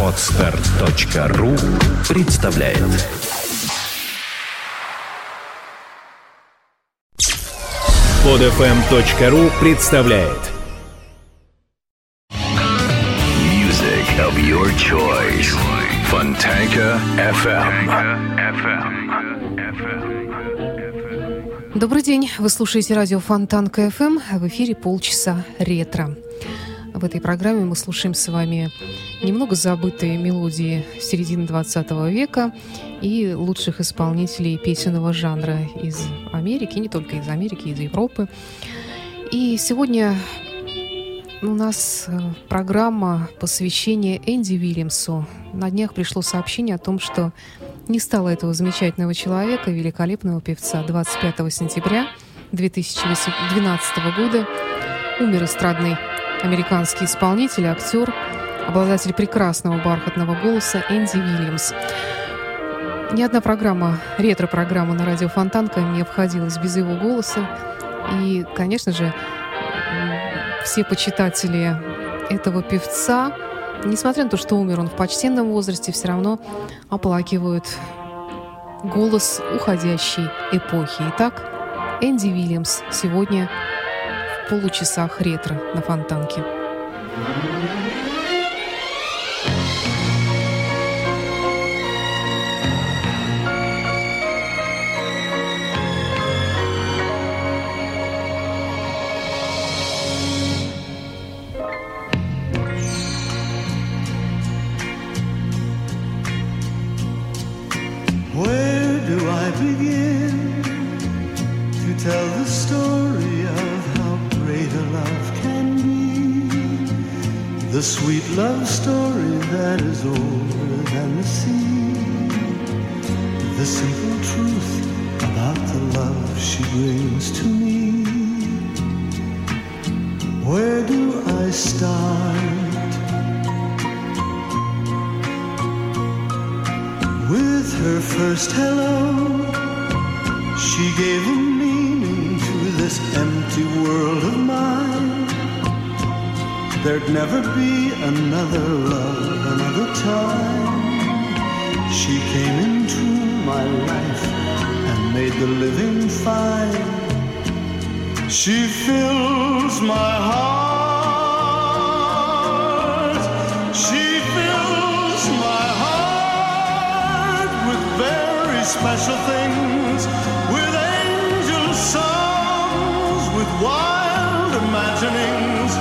Отстар.ру представляет. Подфм.ру представляет. Music of your choice. Fontanka FM Добрый день, вы слушаете радио Фонтанка FM, в эфире полчаса ретро. В этой программе мы слушаем с вами немного забытые мелодии середины 20 века и лучших исполнителей песенного жанра из Америки, не только из Америки, из Европы. И сегодня у нас э, программа посвящения Энди Вильямсу. На днях пришло сообщение о том, что не стало этого замечательного человека, великолепного певца 25 сентября 2012 года умер эстрадный американский исполнитель, актер, обладатель прекрасного бархатного голоса Энди Вильямс. Ни одна программа, ретро-программа на радио Фонтанка не обходилась без его голоса. И, конечно же, все почитатели этого певца, несмотря на то, что умер он в почтенном возрасте, все равно оплакивают голос уходящей эпохи. Итак, Энди Вильямс сегодня получасах ретро на Фонтанке. Where do I begin to tell the story a love can be? The sweet love story that is older than the sea. The simple truth about the love she brings to me. Where do I start? With her first hello, she gave to this empty world of mine. There'd never be another love, another time. She came into my life and made the living fine. She fills my heart. She fills my heart with very special things, with wild imaginings.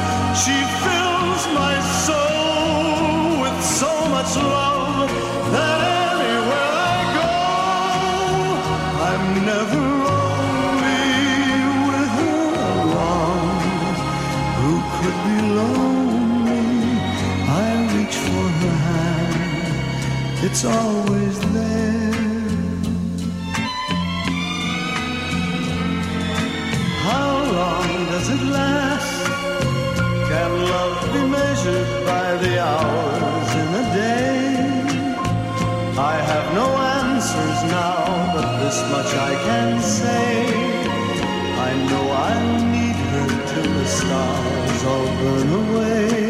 She fills my soul with so much love that anywhere I go, I'm never lonely with her. Who could be lonely? I reach for her hand, it's always stars all burn away,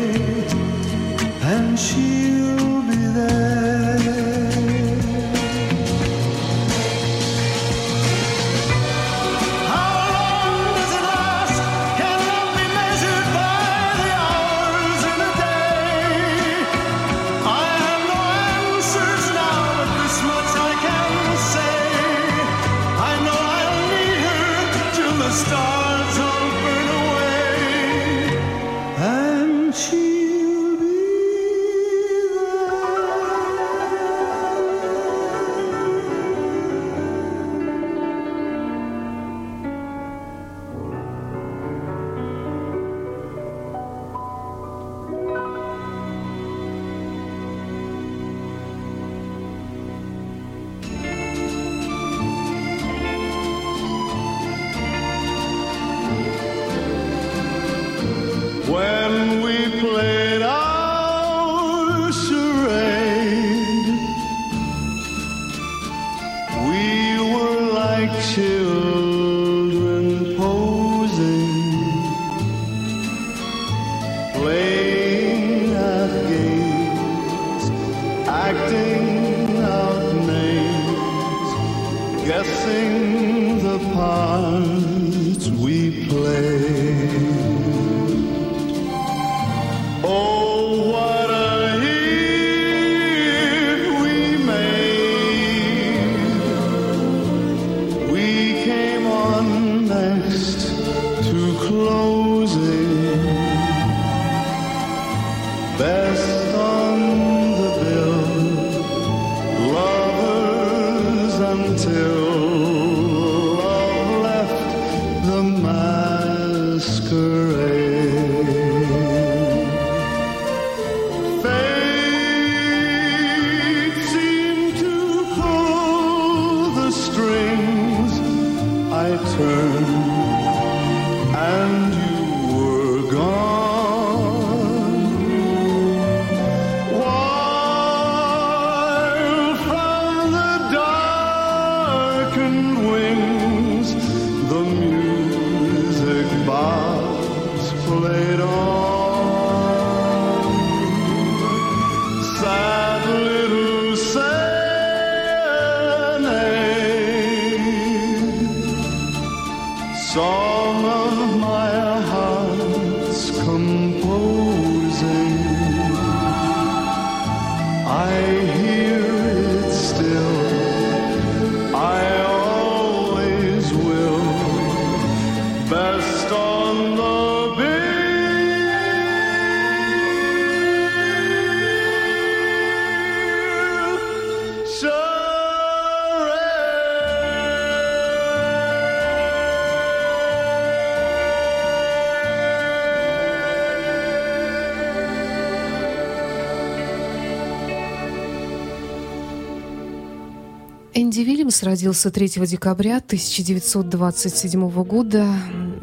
Энди Вильямс родился 3 декабря 1927 года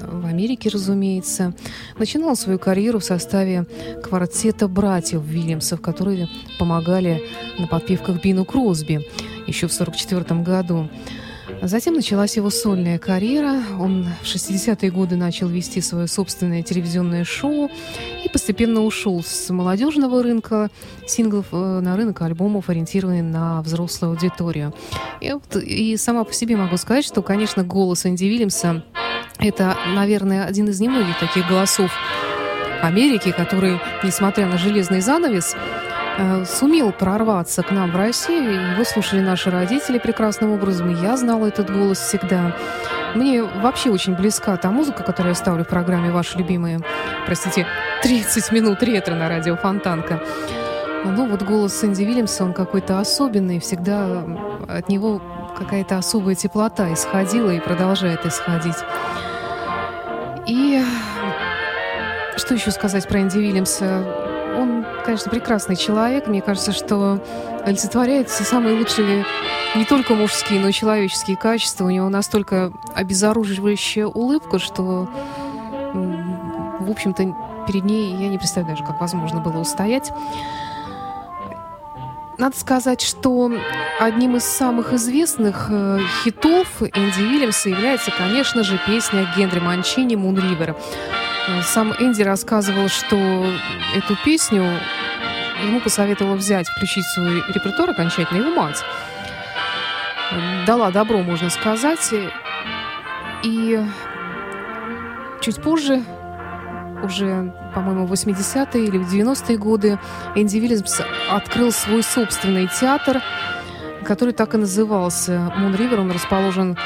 в Америке, разумеется. Начинал свою карьеру в составе квартета братьев Вильямсов, которые помогали на подпевках Бину Кросби еще в 1944 году. Затем началась его сольная карьера. Он в 60-е годы начал вести свое собственное телевизионное шоу постепенно ушел с молодежного рынка синглов э, на рынок альбомов, ориентированный на взрослую аудиторию. И, вот- и сама по себе могу сказать, что, конечно, голос Энди Вильямса это, наверное, один из немногих таких голосов Америки, который, несмотря на железный занавес, э, сумел прорваться к нам в Россию. Его слушали наши родители прекрасным образом, и я знала этот голос всегда. Мне вообще очень близка та музыка, которую я ставлю в программе «Ваши любимые», простите, 30 минут ретро на радио Фонтанка. Ну вот голос Сэнди Вильямса, он какой-то особенный, всегда от него какая-то особая теплота исходила и продолжает исходить. И что еще сказать про Энди Вильямса? Он, конечно, прекрасный человек. Мне кажется, что олицетворяет все самые лучшие не только мужские, но и человеческие качества. У него настолько обезоруживающая улыбка, что, в общем-то, перед ней я не представляю, даже, как возможно было устоять. Надо сказать, что одним из самых известных э, хитов Энди Вильямса является, конечно же, песня Генри Манчини «Мун Ривер». Э, Сам Энди рассказывал, что эту песню ему посоветовала взять, включить в свой репертуар окончательно его мать. Дала добро, можно сказать. И чуть позже уже, по-моему, в 80-е или в 90-е годы Энди Вильямс открыл свой собственный театр, который так и назывался «Мун Ривер». Он расположен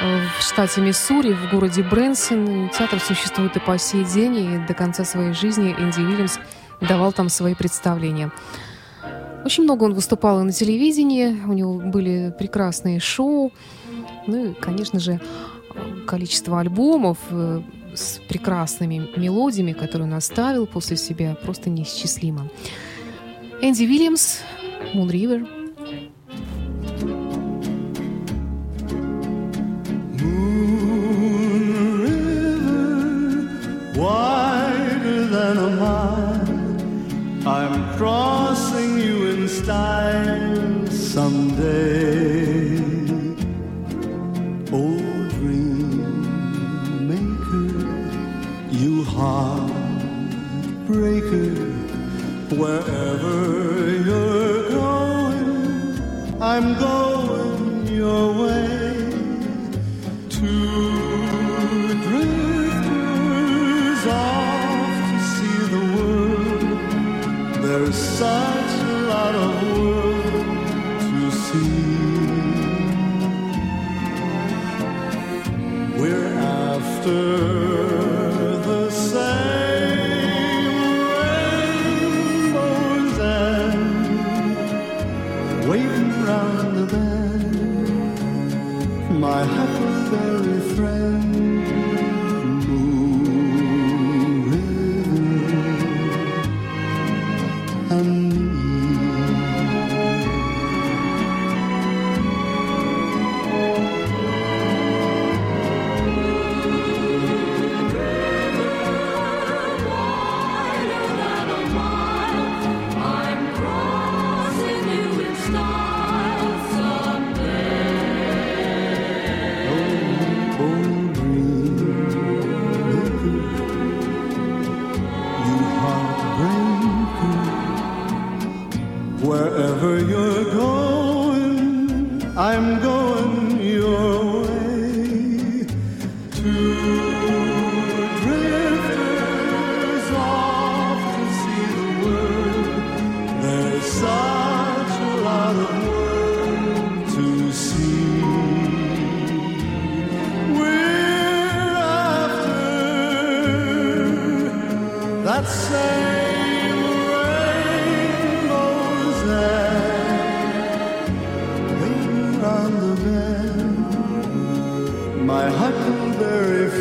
в штате Миссури, в городе Брэнсон. Театр существует и по сей день, и до конца своей жизни Энди Вильямс давал там свои представления. Очень много он выступал и на телевидении, у него были прекрасные шоу, ну и, конечно же, количество альбомов э, с прекрасными мелодиями, которые он оставил после себя, просто неисчислимо. Энди Вильямс, Moon River. Wherever you're going, I'm going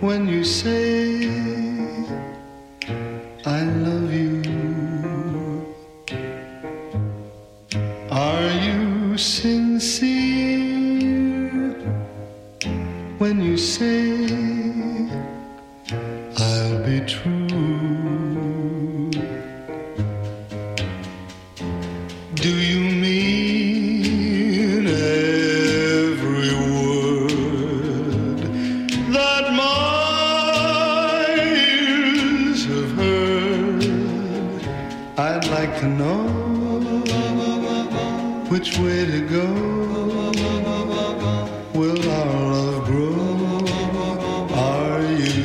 when you say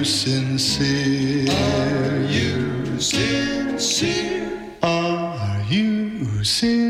you sincere? Are you sincere? Are you sincere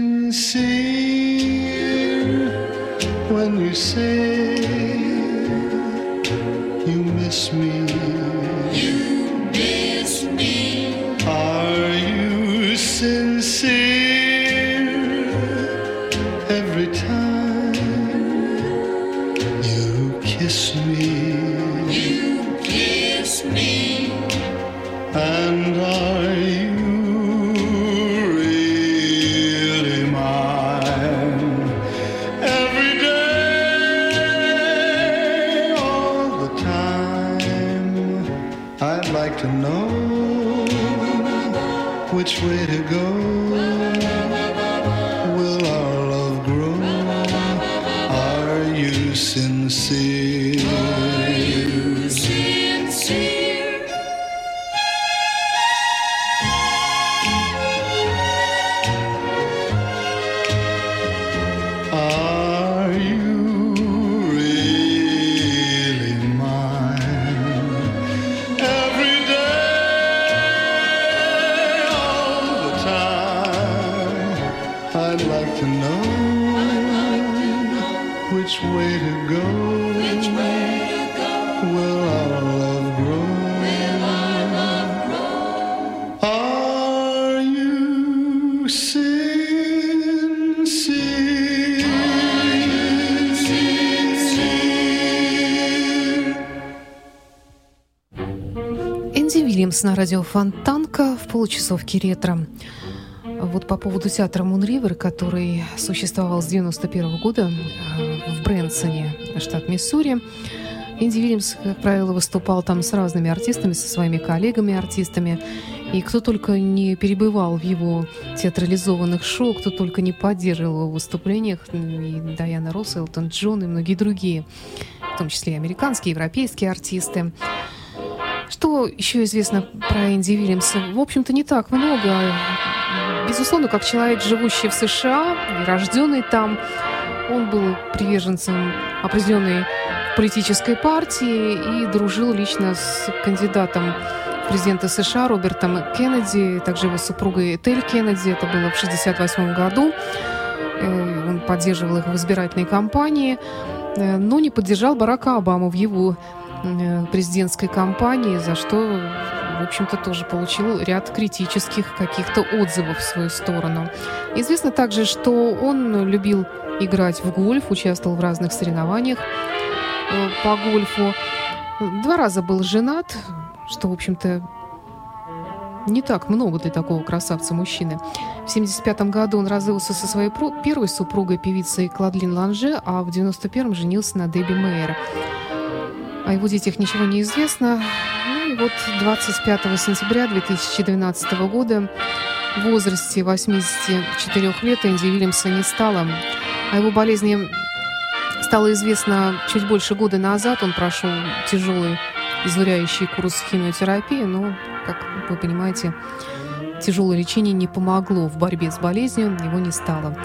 you sincere? На радио Фонтанка в получасовке ретро. Вот по поводу театра Мун Ривер, который существовал с 91 года э, в Брэнсоне, штат Миссури. Энди Вильямс, как правило, выступал там с разными артистами, со своими коллегами-артистами. И кто только не перебывал в его театрализованных шоу, кто только не поддерживал его в выступлениях, и Дайана Росс, Элтон Джон и многие другие, в том числе и американские, европейские артисты. Что еще известно про Энди Вильямса? В общем-то, не так много. Безусловно, как человек, живущий в США рожденный там, он был приверженцем определенной политической партии и дружил лично с кандидатом в президенты США Робертом Кеннеди, также его супругой Этель Кеннеди. Это было в 1968 году. Э, он поддерживал их в избирательной кампании, э, но не поддержал Барака Обаму в его президентской кампании, за что, в общем-то, тоже получил ряд критических каких-то отзывов в свою сторону. Известно также, что он любил играть в гольф, участвовал в разных соревнованиях э, по гольфу. Два раза был женат, что, в общем-то, не так много для такого красавца-мужчины. В 1975 году он развелся со своей первой супругой, певицей Кладлин Ланже, а в 1991 женился на Дебби Мейер. О его детях ничего не известно. Ну и вот 25 сентября 2012 года в возрасте 84 лет Энди Вильямса не стало. О его болезни стало известно чуть больше года назад. Он прошел тяжелый изнуряющий курс химиотерапии, но, как вы понимаете, тяжелое лечение не помогло в борьбе с болезнью, его не стало.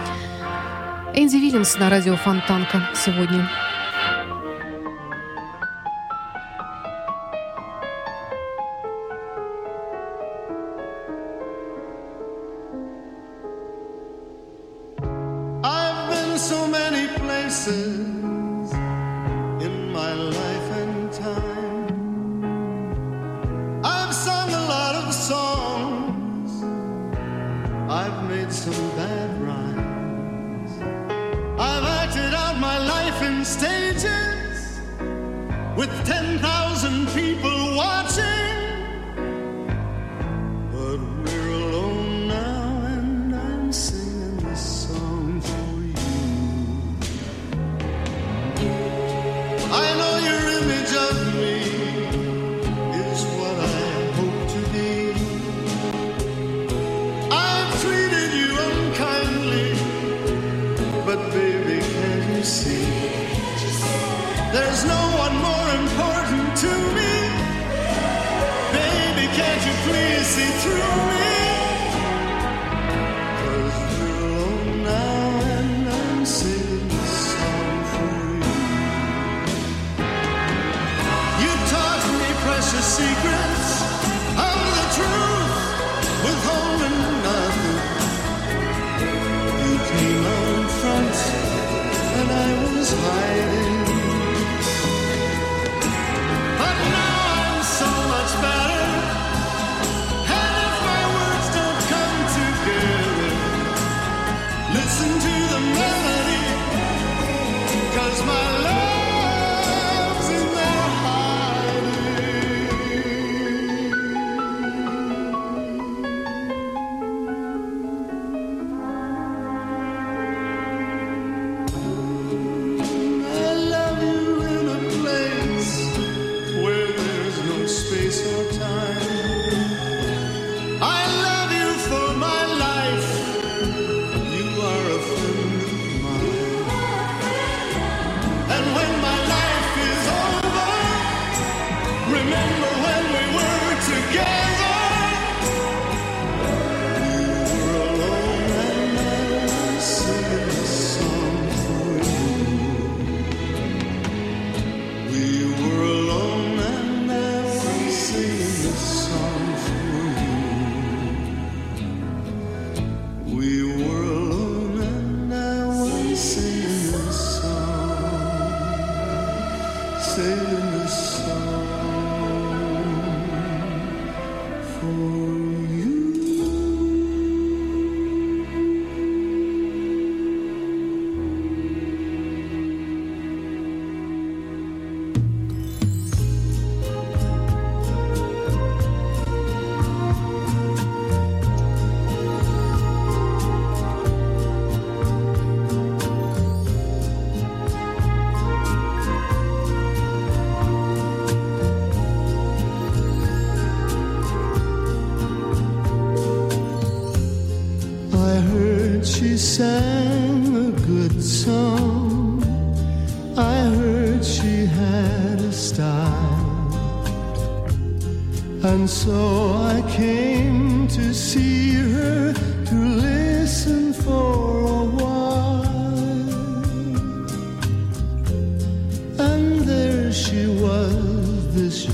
Энди Вильямс на радио Фонтанка сегодня. so many places. There's no one more important to me. Baby, can't you please see through me? Cause you're alone now and I'm singing this song for you. You taught me precious secrets of the truth, withholding nothing. You came out front and I was hiding.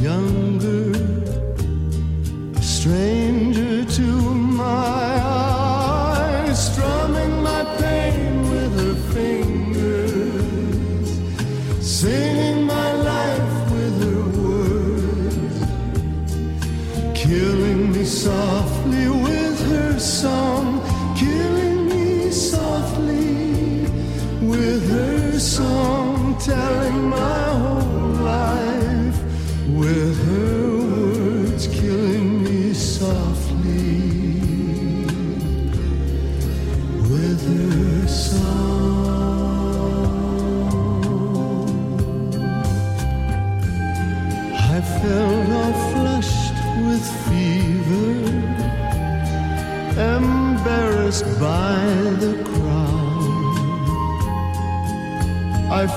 younger, a stranger to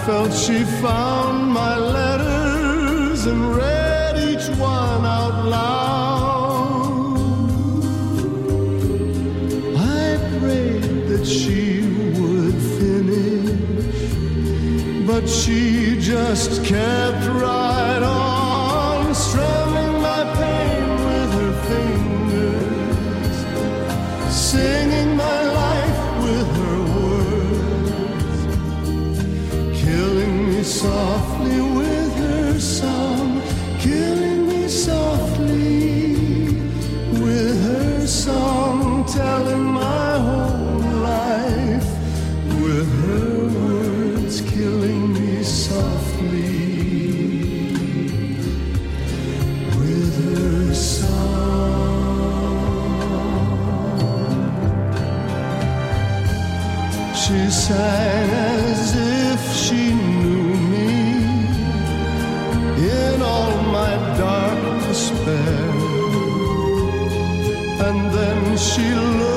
felt she found my letters and read each one out loud. I prayed that she would finish, but she just kept right on. softly with her song, killing me softly with her song, telling my whole life with her words, killing me softly with her song. She sang as if she knew. there. And then she looked.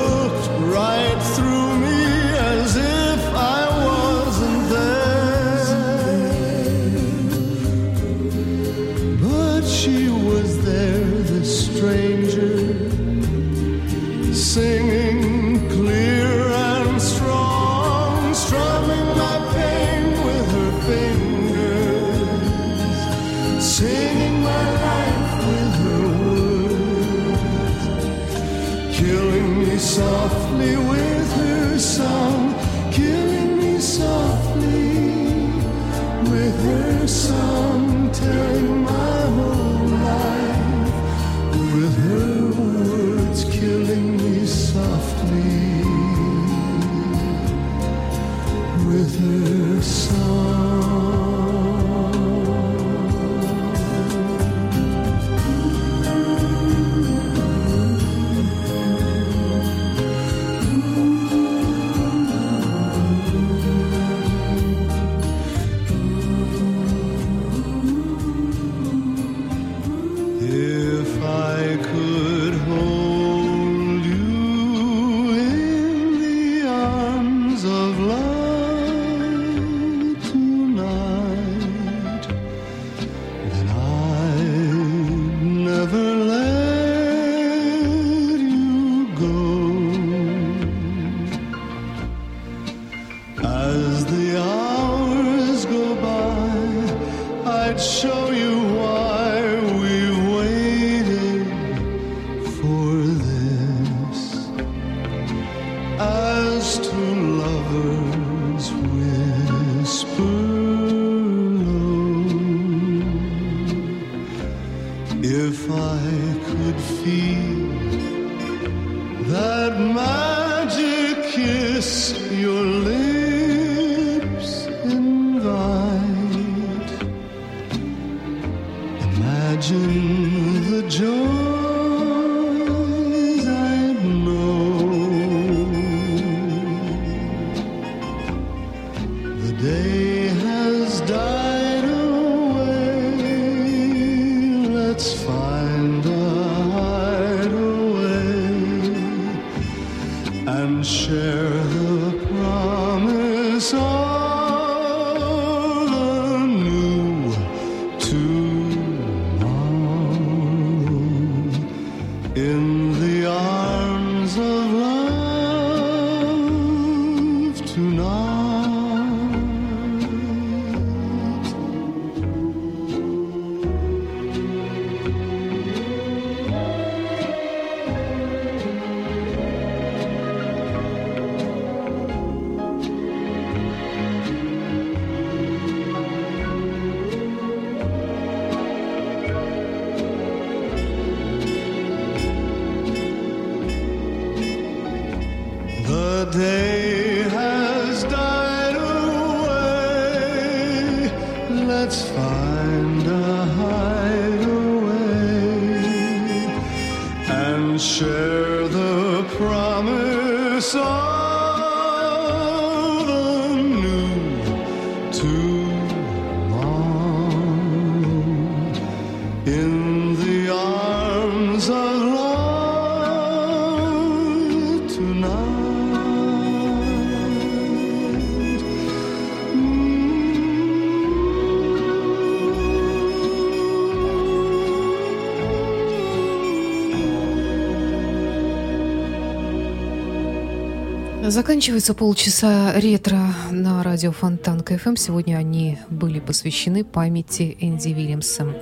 Заканчивается полчаса ретро на радио Фонтанка FM. Сегодня они были посвящены памяти Энди Вильямса.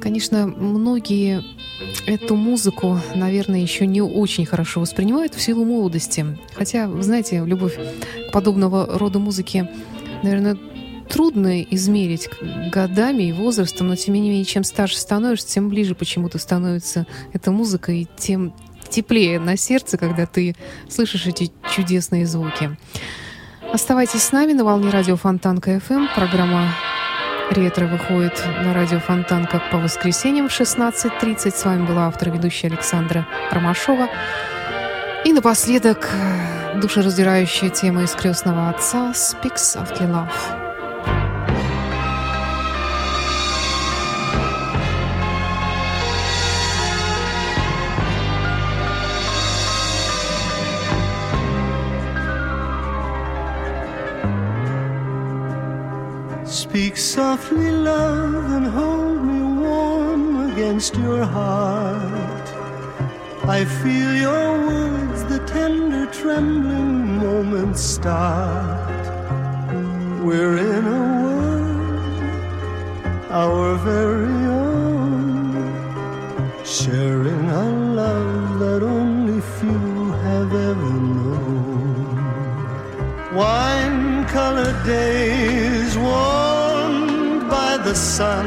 Конечно, многие эту музыку, наверное, еще не очень хорошо воспринимают в силу молодости. Хотя, знаете, любовь к подобного рода музыке, наверное, трудно измерить годами и возрастом, но тем не менее, чем старше становишься, тем ближе почему-то становится эта музыка, и тем теплее на сердце, когда ты слышишь эти чудесные звуки. Оставайтесь с нами на волне радио Фонтанка FM. Программа «Ретро» выходит на радио Фонтанка по воскресеньям в 16.30. С вами была автор ведущая Александра Ромашова. И напоследок э, душераздирающая тема из «Крестного отца» «Speak Softly Love». Speak softly, love, and hold me warm against your heart. I feel your words, the tender, trembling moments start. We're in a world, our very own, sharing a love that only few have ever known. Wine colored days sun,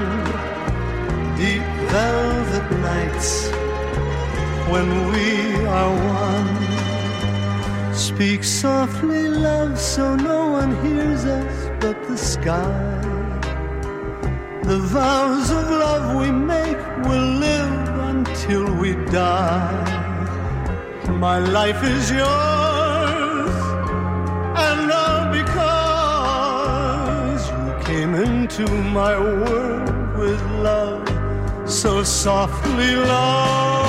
deep velvet nights when we are one. Speak softly, love, so no one hears us but the sky. The vows of love we make will live until we die. My life is yours, into my world with love so softly, love.